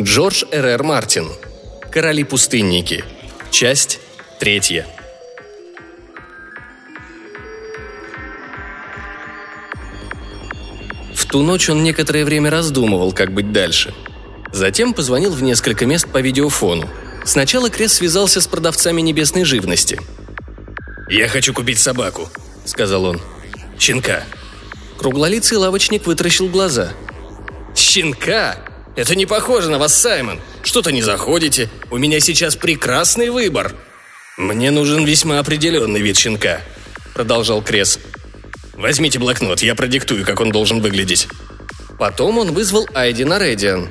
Джордж Р.Р. Мартин. Короли-пустынники. Часть третья. В ту ночь он некоторое время раздумывал, как быть дальше. Затем позвонил в несколько мест по видеофону. Сначала Крес связался с продавцами небесной живности. «Я хочу купить собаку», — сказал он. «Щенка». Круглолицый лавочник вытаращил глаза. «Щенка? Это не похоже на вас, Саймон. Что-то не заходите. У меня сейчас прекрасный выбор». «Мне нужен весьма определенный вид щенка», — продолжал Крес. «Возьмите блокнот, я продиктую, как он должен выглядеть». Потом он вызвал Айди на Редиан.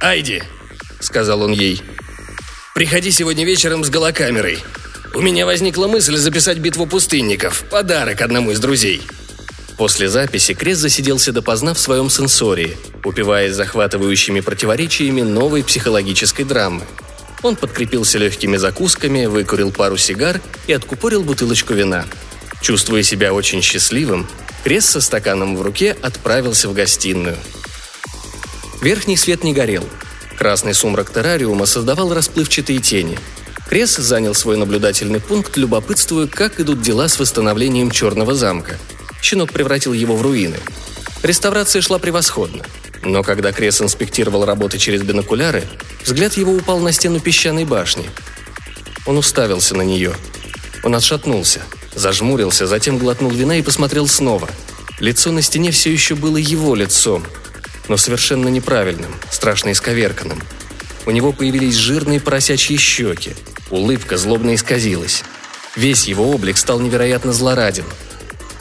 «Айди», — сказал он ей, — «приходи сегодня вечером с голокамерой. У меня возникла мысль записать битву пустынников, подарок одному из друзей». После записи Крес засиделся допоздна в своем сенсории, упиваясь захватывающими противоречиями новой психологической драмы. Он подкрепился легкими закусками, выкурил пару сигар и откупорил бутылочку вина. Чувствуя себя очень счастливым, Крес со стаканом в руке отправился в гостиную. Верхний свет не горел. Красный сумрак террариума создавал расплывчатые тени. Крес занял свой наблюдательный пункт, любопытствуя, как идут дела с восстановлением Черного замка – щенок превратил его в руины. Реставрация шла превосходно. Но когда Крес инспектировал работы через бинокуляры, взгляд его упал на стену песчаной башни. Он уставился на нее. Он отшатнулся, зажмурился, затем глотнул вина и посмотрел снова. Лицо на стене все еще было его лицом, но совершенно неправильным, страшно исковерканным. У него появились жирные поросячьи щеки, улыбка злобно исказилась. Весь его облик стал невероятно злораден –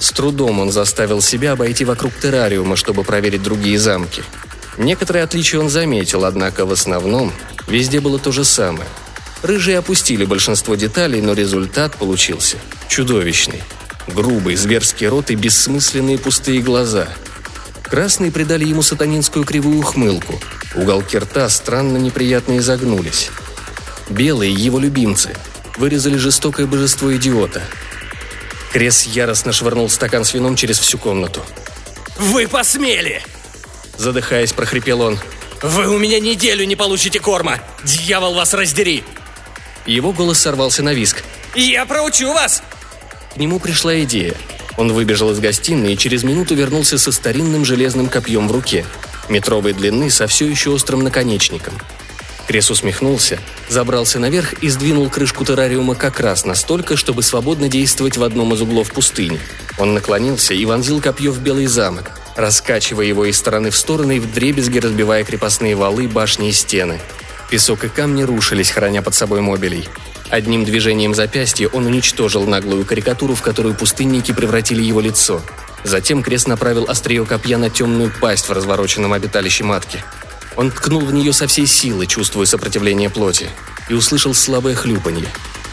с трудом он заставил себя обойти вокруг террариума, чтобы проверить другие замки. Некоторые отличия он заметил, однако в основном везде было то же самое. Рыжие опустили большинство деталей, но результат получился чудовищный. Грубый, зверский рот и бессмысленные пустые глаза. Красные придали ему сатанинскую кривую ухмылку. Уголки рта странно неприятно изогнулись. Белые, его любимцы, вырезали жестокое божество идиота – Крес яростно швырнул стакан с вином через всю комнату. «Вы посмели!» Задыхаясь, прохрипел он. «Вы у меня неделю не получите корма! Дьявол вас раздери!» Его голос сорвался на виск. «Я проучу вас!» К нему пришла идея. Он выбежал из гостиной и через минуту вернулся со старинным железным копьем в руке, метровой длины со все еще острым наконечником – Крес усмехнулся, забрался наверх и сдвинул крышку террариума как раз настолько, чтобы свободно действовать в одном из углов пустыни. Он наклонился и вонзил копье в Белый замок, раскачивая его из стороны в сторону и вдребезги разбивая крепостные валы, башни и стены. Песок и камни рушились, храня под собой мобилей. Одним движением запястья он уничтожил наглую карикатуру, в которую пустынники превратили его лицо. Затем Крест направил острие копья на темную пасть в развороченном обиталище матки – он ткнул в нее со всей силы, чувствуя сопротивление плоти, и услышал слабое хлюпанье.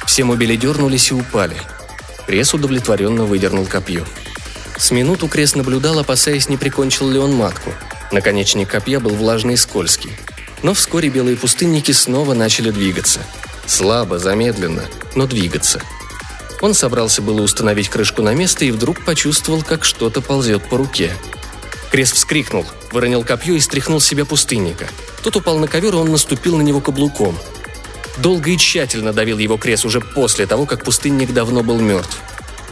Все мобили дернулись и упали. Крес удовлетворенно выдернул копье. С минуту Крес наблюдал, опасаясь, не прикончил ли он матку. Наконечник копья был влажный и скользкий. Но вскоре белые пустынники снова начали двигаться. Слабо, замедленно, но двигаться. Он собрался было установить крышку на место и вдруг почувствовал, как что-то ползет по руке – Крест вскрикнул, выронил копье и стряхнул с себя пустынника. Тот упал на ковер, и он наступил на него каблуком. Долго и тщательно давил его Крес уже после того, как пустынник давно был мертв.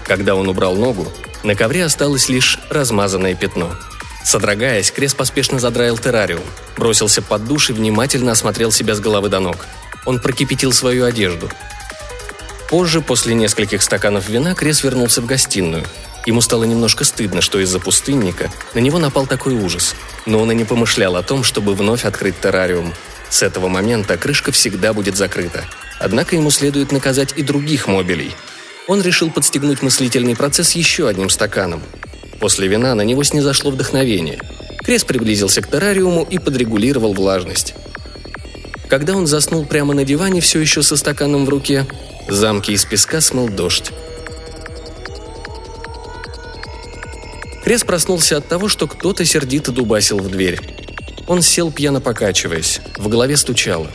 Когда он убрал ногу, на ковре осталось лишь размазанное пятно. Содрогаясь, Крес поспешно задраил террариум, бросился под душ и внимательно осмотрел себя с головы до ног. Он прокипятил свою одежду. Позже, после нескольких стаканов вина, Крес вернулся в гостиную – Ему стало немножко стыдно, что из-за пустынника на него напал такой ужас. Но он и не помышлял о том, чтобы вновь открыть террариум. С этого момента крышка всегда будет закрыта. Однако ему следует наказать и других мобилей. Он решил подстегнуть мыслительный процесс еще одним стаканом. После вина на него снизошло вдохновение. Крес приблизился к террариуму и подрегулировал влажность. Когда он заснул прямо на диване, все еще со стаканом в руке, замки из песка смыл дождь. Крес проснулся от того, что кто-то сердито дубасил в дверь. Он сел, пьяно покачиваясь. В голове стучало.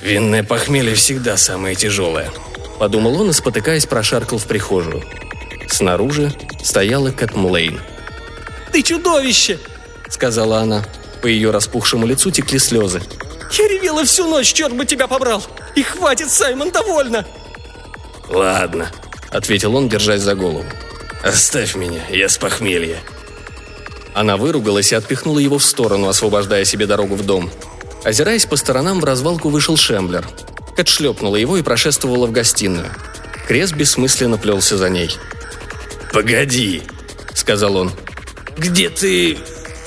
«Винное похмелье всегда самое тяжелое», — подумал он и, спотыкаясь, прошаркал в прихожую. Снаружи стояла Кэт Млейн. «Ты чудовище!» — сказала она. По ее распухшему лицу текли слезы. «Я ревела всю ночь, черт бы тебя побрал! И хватит, Саймон, довольно!» «Ладно», — ответил он, держась за голову. «Оставь меня, я с похмелья». Она выругалась и отпихнула его в сторону, освобождая себе дорогу в дом. Озираясь по сторонам, в развалку вышел Шемблер. Кэт шлепнула его и прошествовала в гостиную. Крес бессмысленно плелся за ней. «Погоди», — сказал он. «Где ты...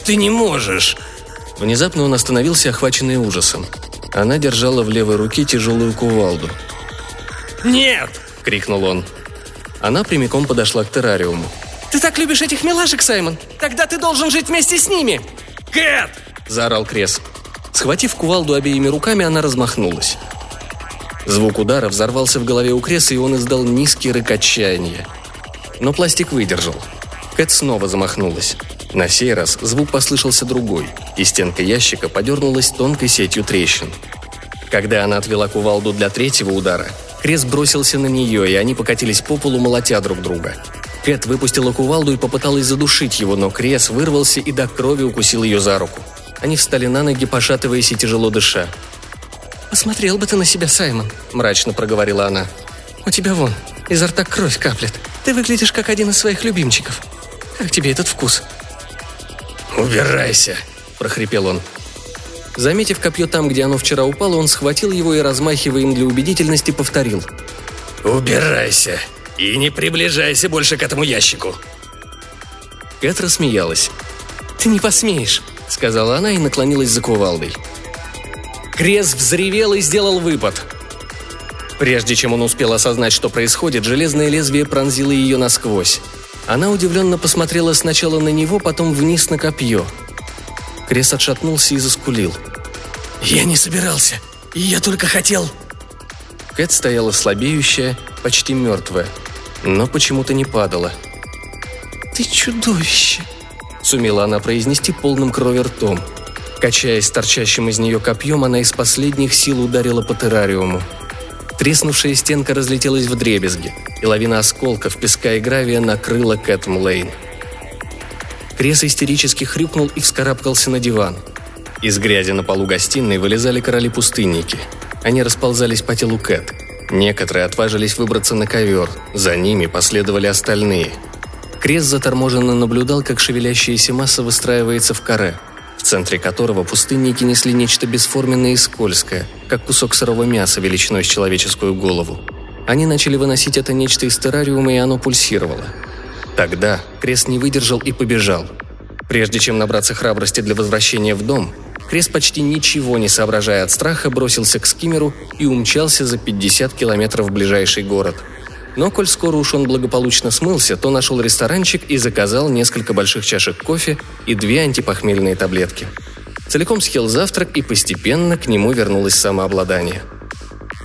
ты не можешь?» Внезапно он остановился, охваченный ужасом. Она держала в левой руке тяжелую кувалду. «Нет!» — крикнул он. Она прямиком подошла к террариуму. «Ты так любишь этих милашек, Саймон! Тогда ты должен жить вместе с ними!» «Кэт!» – заорал Крес. Схватив кувалду обеими руками, она размахнулась. Звук удара взорвался в голове у Креса, и он издал низкий рык отчаяния. Но пластик выдержал. Кэт снова замахнулась. На сей раз звук послышался другой, и стенка ящика подернулась тонкой сетью трещин. Когда она отвела кувалду для третьего удара, Крес бросился на нее, и они покатились по полу, молотя друг друга. Кэт выпустила кувалду и попыталась задушить его, но Крес вырвался и до крови укусил ее за руку. Они встали на ноги, пошатываясь и тяжело дыша. «Посмотрел бы ты на себя, Саймон», – мрачно проговорила она. «У тебя вон, изо рта кровь каплет. Ты выглядишь как один из своих любимчиков. Как тебе этот вкус?» «Убирайся!» – прохрипел он. Заметив копье там, где оно вчера упало, он схватил его и, размахивая им для убедительности, повторил. «Убирайся! И не приближайся больше к этому ящику!» Кэт рассмеялась. «Ты не посмеешь!» – сказала она и наклонилась за кувалдой. Крес взревел и сделал выпад. Прежде чем он успел осознать, что происходит, железное лезвие пронзило ее насквозь. Она удивленно посмотрела сначала на него, потом вниз на копье. Крес отшатнулся и заскулил. «Я не собирался. Я только хотел...» Кэт стояла слабеющая, почти мертвая, но почему-то не падала. «Ты чудовище!» – сумела она произнести полным крови ртом. Качаясь торчащим из нее копьем, она из последних сил ударила по террариуму. Треснувшая стенка разлетелась в дребезги, и лавина осколков, песка и гравия накрыла Кэт Лейн. Крес истерически хрюкнул и вскарабкался на диван. Из грязи на полу гостиной вылезали короли-пустынники. Они расползались по телу Кэт. Некоторые отважились выбраться на ковер, за ними последовали остальные. Крес заторможенно наблюдал, как шевелящаяся масса выстраивается в каре, в центре которого пустынники несли нечто бесформенное и скользкое, как кусок сырого мяса величиной с человеческую голову. Они начали выносить это нечто из террариума, и оно пульсировало. Тогда Крест не выдержал и побежал. Прежде чем набраться храбрости для возвращения в дом, Крест, почти ничего не соображая от страха, бросился к скиммеру и умчался за 50 километров в ближайший город. Но коль скоро уж он благополучно смылся, то нашел ресторанчик и заказал несколько больших чашек кофе и две антипохмельные таблетки. Целиком съел завтрак, и постепенно к нему вернулось самообладание.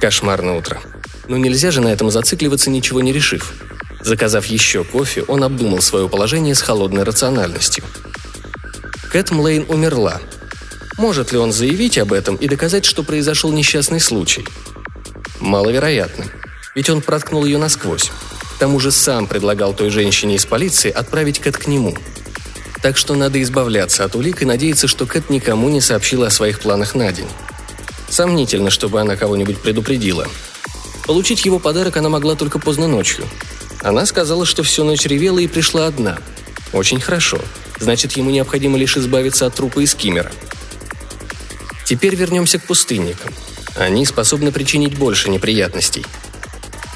Кошмарное утро. Но нельзя же на этом зацикливаться, ничего не решив. Заказав еще кофе, он обдумал свое положение с холодной рациональностью. Кэт Млейн умерла. Может ли он заявить об этом и доказать, что произошел несчастный случай? Маловероятно. Ведь он проткнул ее насквозь. К тому же сам предлагал той женщине из полиции отправить Кэт к нему. Так что надо избавляться от улик и надеяться, что Кэт никому не сообщила о своих планах на день. Сомнительно, чтобы она кого-нибудь предупредила. Получить его подарок она могла только поздно ночью. Она сказала, что всю ночь ревела и пришла одна. Очень хорошо. Значит, ему необходимо лишь избавиться от трупа из Кимера. Теперь вернемся к пустынникам. Они способны причинить больше неприятностей.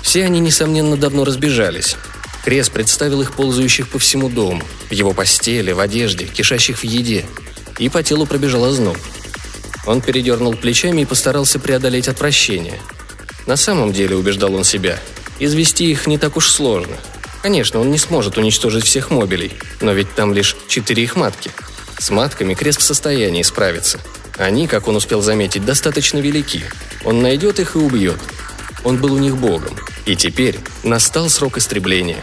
Все они, несомненно, давно разбежались. Крес представил их ползающих по всему дому, в его постели, в одежде, кишащих в еде. И по телу пробежал озноб. Он передернул плечами и постарался преодолеть отвращение. На самом деле, убеждал он себя, извести их не так уж сложно. Конечно, он не сможет уничтожить всех мобилей, но ведь там лишь четыре их матки. С матками Крест в состоянии справиться. Они, как он успел заметить, достаточно велики. Он найдет их и убьет. Он был у них богом. И теперь настал срок истребления.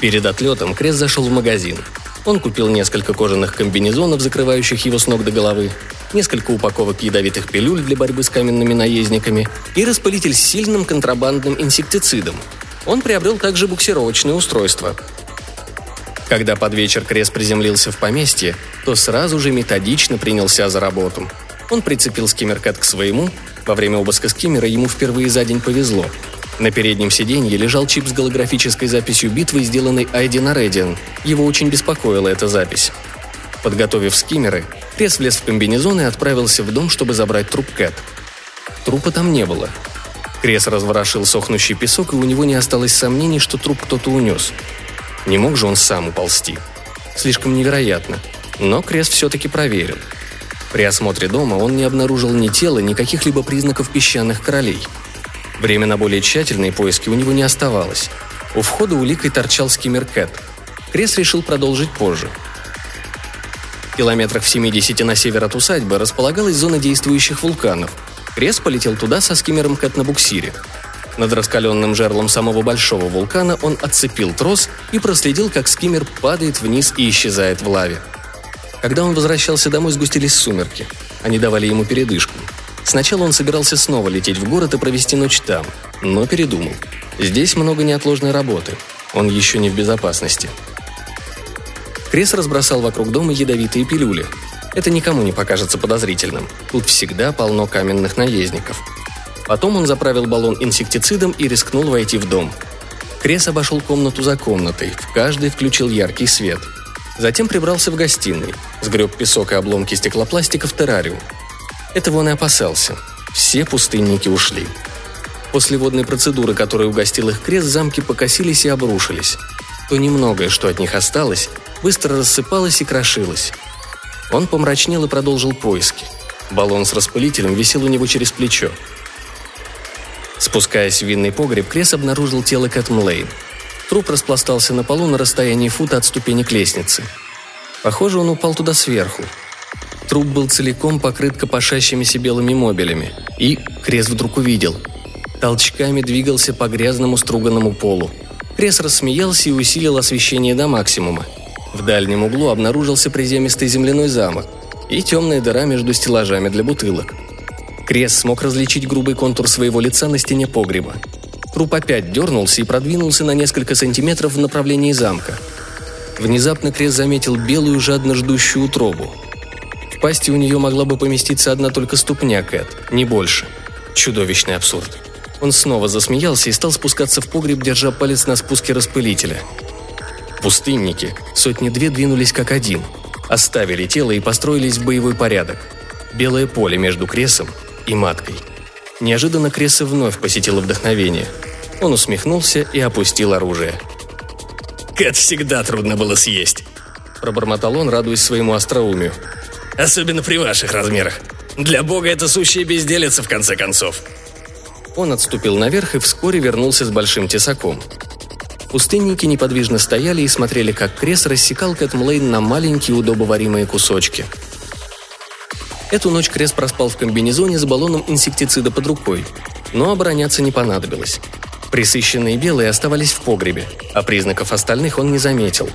Перед отлетом Крест зашел в магазин. Он купил несколько кожаных комбинезонов, закрывающих его с ног до головы, несколько упаковок ядовитых пилюль для борьбы с каменными наездниками и распылитель с сильным контрабандным инсектицидом. Он приобрел также буксировочное устройство. Когда под вечер Крес приземлился в поместье, то сразу же методично принялся за работу. Он прицепил скиммеркат к своему. Во время обыска скиммера ему впервые за день повезло. На переднем сиденье лежал чип с голографической записью битвы, сделанной Айден Аредиан. Его очень беспокоила эта запись. Подготовив скиммеры, Крес влез в комбинезон и отправился в дом, чтобы забрать труп Кэт. Трупа там не было. Крес разворошил сохнущий песок, и у него не осталось сомнений, что труп кто-то унес. Не мог же он сам уползти. Слишком невероятно. Но Крес все-таки проверил. При осмотре дома он не обнаружил ни тела, ни каких-либо признаков песчаных королей. Время на более тщательные поиски у него не оставалось. У входа уликой торчал скиммер Кэт. Крес решил продолжить позже. В километрах в 70 на север от усадьбы располагалась зона действующих вулканов. Крес полетел туда со скиммером Кэт на буксире. Над раскаленным жерлом самого большого вулкана он отцепил трос и проследил, как скиммер падает вниз и исчезает в лаве. Когда он возвращался домой, сгустились сумерки. Они давали ему передышку. Сначала он собирался снова лететь в город и провести ночь там, но передумал. Здесь много неотложной работы. Он еще не в безопасности. Крес разбросал вокруг дома ядовитые пилюли. Это никому не покажется подозрительным. Тут всегда полно каменных наездников. Потом он заправил баллон инсектицидом и рискнул войти в дом. Крес обошел комнату за комнатой, в каждой включил яркий свет. Затем прибрался в гостиной, сгреб песок и обломки стеклопластика в террариум. Этого он и опасался. Все пустынники ушли. После водной процедуры, которой угостил их крест, замки покосились и обрушились. То немногое, что от них осталось, быстро рассыпалось и крошилось. Он помрачнел и продолжил поиски. Баллон с распылителем висел у него через плечо. Спускаясь в винный погреб, Крес обнаружил тело Кэт Млейн. Труп распластался на полу на расстоянии фута от ступенек лестницы. Похоже, он упал туда сверху. Труп был целиком покрыт копошащимися белыми мобилями. И Крес вдруг увидел. Толчками двигался по грязному струганному полу. Крес рассмеялся и усилил освещение до максимума. В дальнем углу обнаружился приземистый земляной замок и темная дыра между стеллажами для бутылок. Крес смог различить грубый контур своего лица на стене погреба. Труп опять дернулся и продвинулся на несколько сантиметров в направлении замка. Внезапно Крес заметил белую жадно ждущую утробу. В пасти у нее могла бы поместиться одна только ступня Кэт, не больше. Чудовищный абсурд. Он снова засмеялся и стал спускаться в погреб, держа палец на спуске распылителя. Пустынники, сотни-две двинулись как один, оставили тело и построились в боевой порядок. Белое поле между Кресом и маткой. Неожиданно Кресса вновь посетило вдохновение. Он усмехнулся и опустил оружие. «Кэт всегда трудно было съесть», – пробормотал он, радуясь своему остроумию. «Особенно при ваших размерах. Для бога это сущая безделица, в конце концов». Он отступил наверх и вскоре вернулся с большим тесаком. Пустынники неподвижно стояли и смотрели, как Крес рассекал Кэт Млейн на маленькие удобоваримые кусочки – Эту ночь Крес проспал в комбинезоне с баллоном инсектицида под рукой. Но обороняться не понадобилось. Присыщенные белые оставались в погребе, а признаков остальных он не заметил.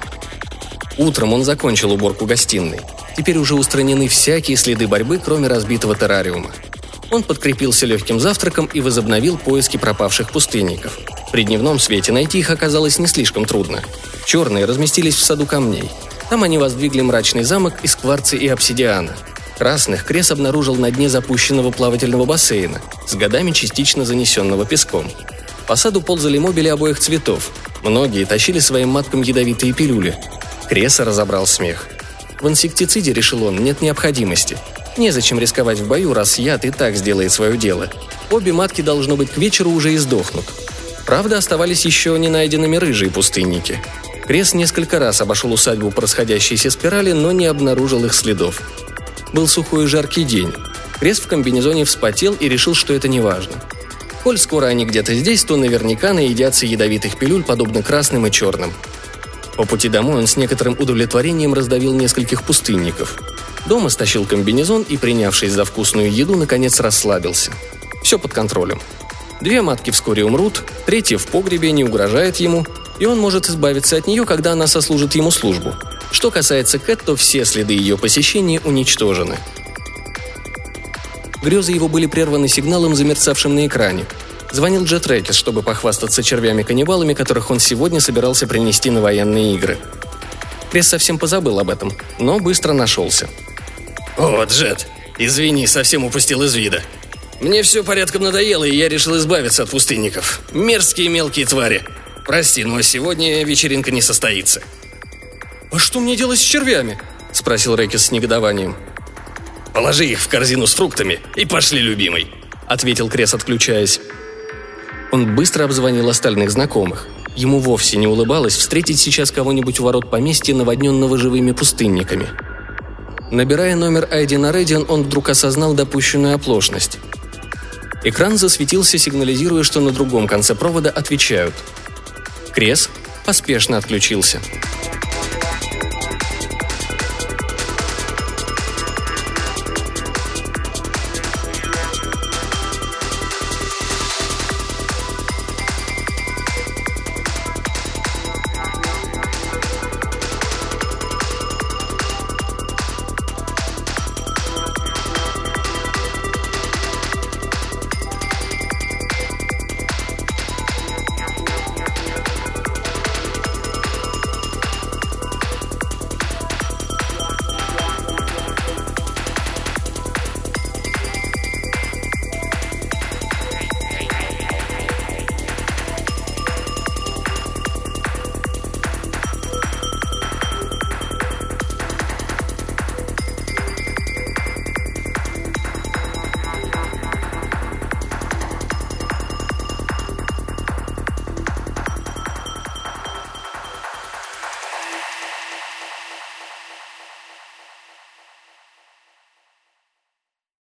Утром он закончил уборку гостиной. Теперь уже устранены всякие следы борьбы, кроме разбитого террариума. Он подкрепился легким завтраком и возобновил поиски пропавших пустынников. При дневном свете найти их оказалось не слишком трудно. Черные разместились в саду камней. Там они воздвигли мрачный замок из кварца и обсидиана – Красных Крес обнаружил на дне запущенного плавательного бассейна, с годами частично занесенного песком. По саду ползали мобили обоих цветов. Многие тащили своим маткам ядовитые пилюли. Креса разобрал смех. В инсектициде, решил он, нет необходимости. Незачем рисковать в бою, раз яд и так сделает свое дело. Обе матки, должно быть, к вечеру уже издохнут. Правда, оставались еще не найденными рыжие пустынники. Крес несколько раз обошел усадьбу по расходящейся спирали, но не обнаружил их следов. Был сухой и жаркий день. Крес в комбинезоне вспотел и решил, что это не важно. Коль скоро они где-то здесь, то наверняка наедятся ядовитых пилюль, подобно красным и черным. По пути домой он с некоторым удовлетворением раздавил нескольких пустынников. Дома стащил комбинезон и, принявшись за вкусную еду, наконец расслабился. Все под контролем. Две матки вскоре умрут, третья в погребе не угрожает ему, и он может избавиться от нее, когда она сослужит ему службу – что касается Кэт, то все следы ее посещения уничтожены. Грезы его были прерваны сигналом, замерцавшим на экране. Звонил Джет Рэкет, чтобы похвастаться червями-каннибалами, которых он сегодня собирался принести на военные игры. Крес совсем позабыл об этом, но быстро нашелся. «О, Джет, извини, совсем упустил из вида. Мне все порядком надоело, и я решил избавиться от пустынников. Мерзкие мелкие твари. Прости, но сегодня вечеринка не состоится». «А что мне делать с червями?» – спросил Рэкис с негодованием. «Положи их в корзину с фруктами и пошли, любимый», – ответил Крес, отключаясь. Он быстро обзвонил остальных знакомых. Ему вовсе не улыбалось встретить сейчас кого-нибудь у ворот поместья, наводненного живыми пустынниками. Набирая номер Айди на Редиан, он вдруг осознал допущенную оплошность. Экран засветился, сигнализируя, что на другом конце провода отвечают. Крес поспешно отключился.